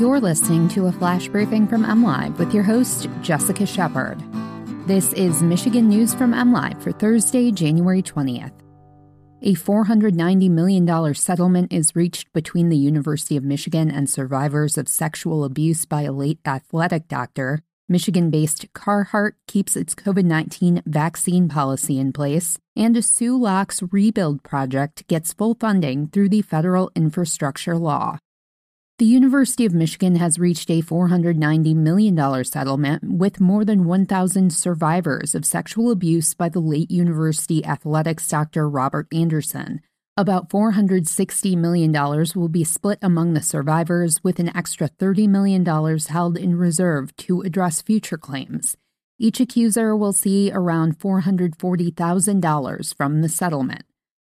You're listening to a flash briefing from MLive with your host, Jessica Shepard. This is Michigan News from MLive for Thursday, January 20th. A $490 million settlement is reached between the University of Michigan and survivors of sexual abuse by a late athletic doctor. Michigan based Carhartt keeps its COVID 19 vaccine policy in place, and a Soo Locks rebuild project gets full funding through the federal infrastructure law. The University of Michigan has reached a $490 million settlement with more than 1,000 survivors of sexual abuse by the late university athletics Dr. Robert Anderson. About $460 million will be split among the survivors, with an extra $30 million held in reserve to address future claims. Each accuser will see around $440,000 from the settlement.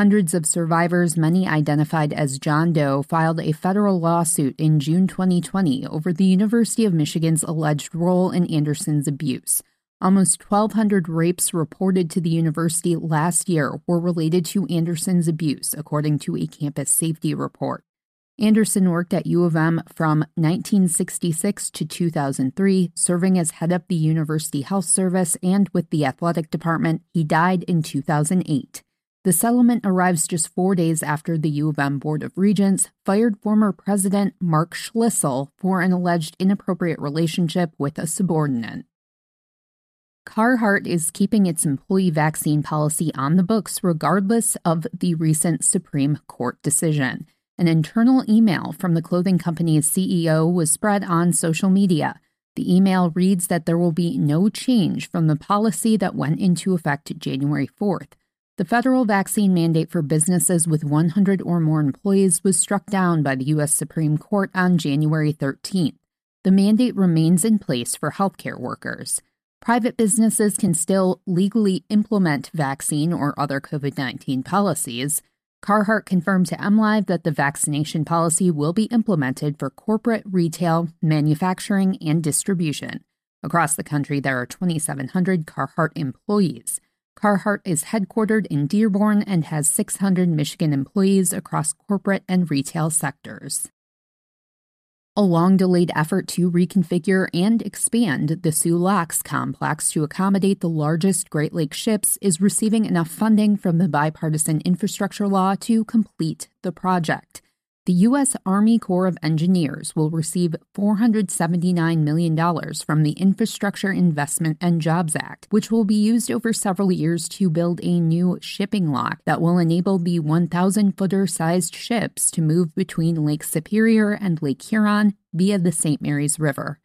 Hundreds of survivors, many identified as John Doe, filed a federal lawsuit in June 2020 over the University of Michigan's alleged role in Anderson's abuse. Almost 1,200 rapes reported to the university last year were related to Anderson's abuse, according to a campus safety report. Anderson worked at U of M from 1966 to 2003, serving as head of the University Health Service and with the athletic department. He died in 2008. The settlement arrives just four days after the U of M Board of Regents fired former President Mark Schlissel for an alleged inappropriate relationship with a subordinate. Carhartt is keeping its employee vaccine policy on the books regardless of the recent Supreme Court decision. An internal email from the clothing company's CEO was spread on social media. The email reads that there will be no change from the policy that went into effect January 4th. The federal vaccine mandate for businesses with 100 or more employees was struck down by the U.S. Supreme Court on January 13th. The mandate remains in place for healthcare workers. Private businesses can still legally implement vaccine or other COVID 19 policies. Carhartt confirmed to MLive that the vaccination policy will be implemented for corporate, retail, manufacturing, and distribution. Across the country, there are 2,700 Carhartt employees. Carhartt is headquartered in Dearborn and has 600 Michigan employees across corporate and retail sectors. A long delayed effort to reconfigure and expand the Soo Locks complex to accommodate the largest Great Lakes ships is receiving enough funding from the bipartisan infrastructure law to complete the project. The U.S. Army Corps of Engineers will receive $479 million from the Infrastructure Investment and Jobs Act, which will be used over several years to build a new shipping lock that will enable the 1,000 footer sized ships to move between Lake Superior and Lake Huron via the St. Mary's River.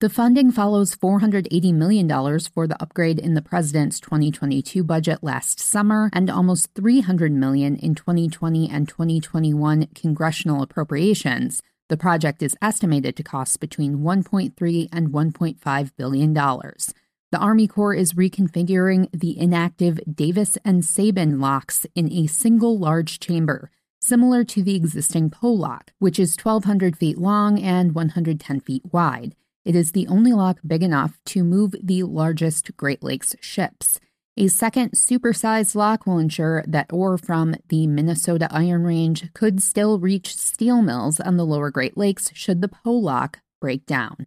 The funding follows $480 million for the upgrade in the president's 2022 budget last summer and almost 300 million in 2020 and 2021 congressional appropriations. The project is estimated to cost between 1.3 and 1.5 billion dollars. The Army Corps is reconfiguring the inactive Davis and Sabin locks in a single large chamber, similar to the existing Poe lock, which is 1,200 feet long and 110 feet wide. It is the only lock big enough to move the largest Great Lakes ships. A second supersized lock will ensure that ore from the Minnesota Iron Range could still reach steel mills on the lower Great Lakes should the Poe lock break down.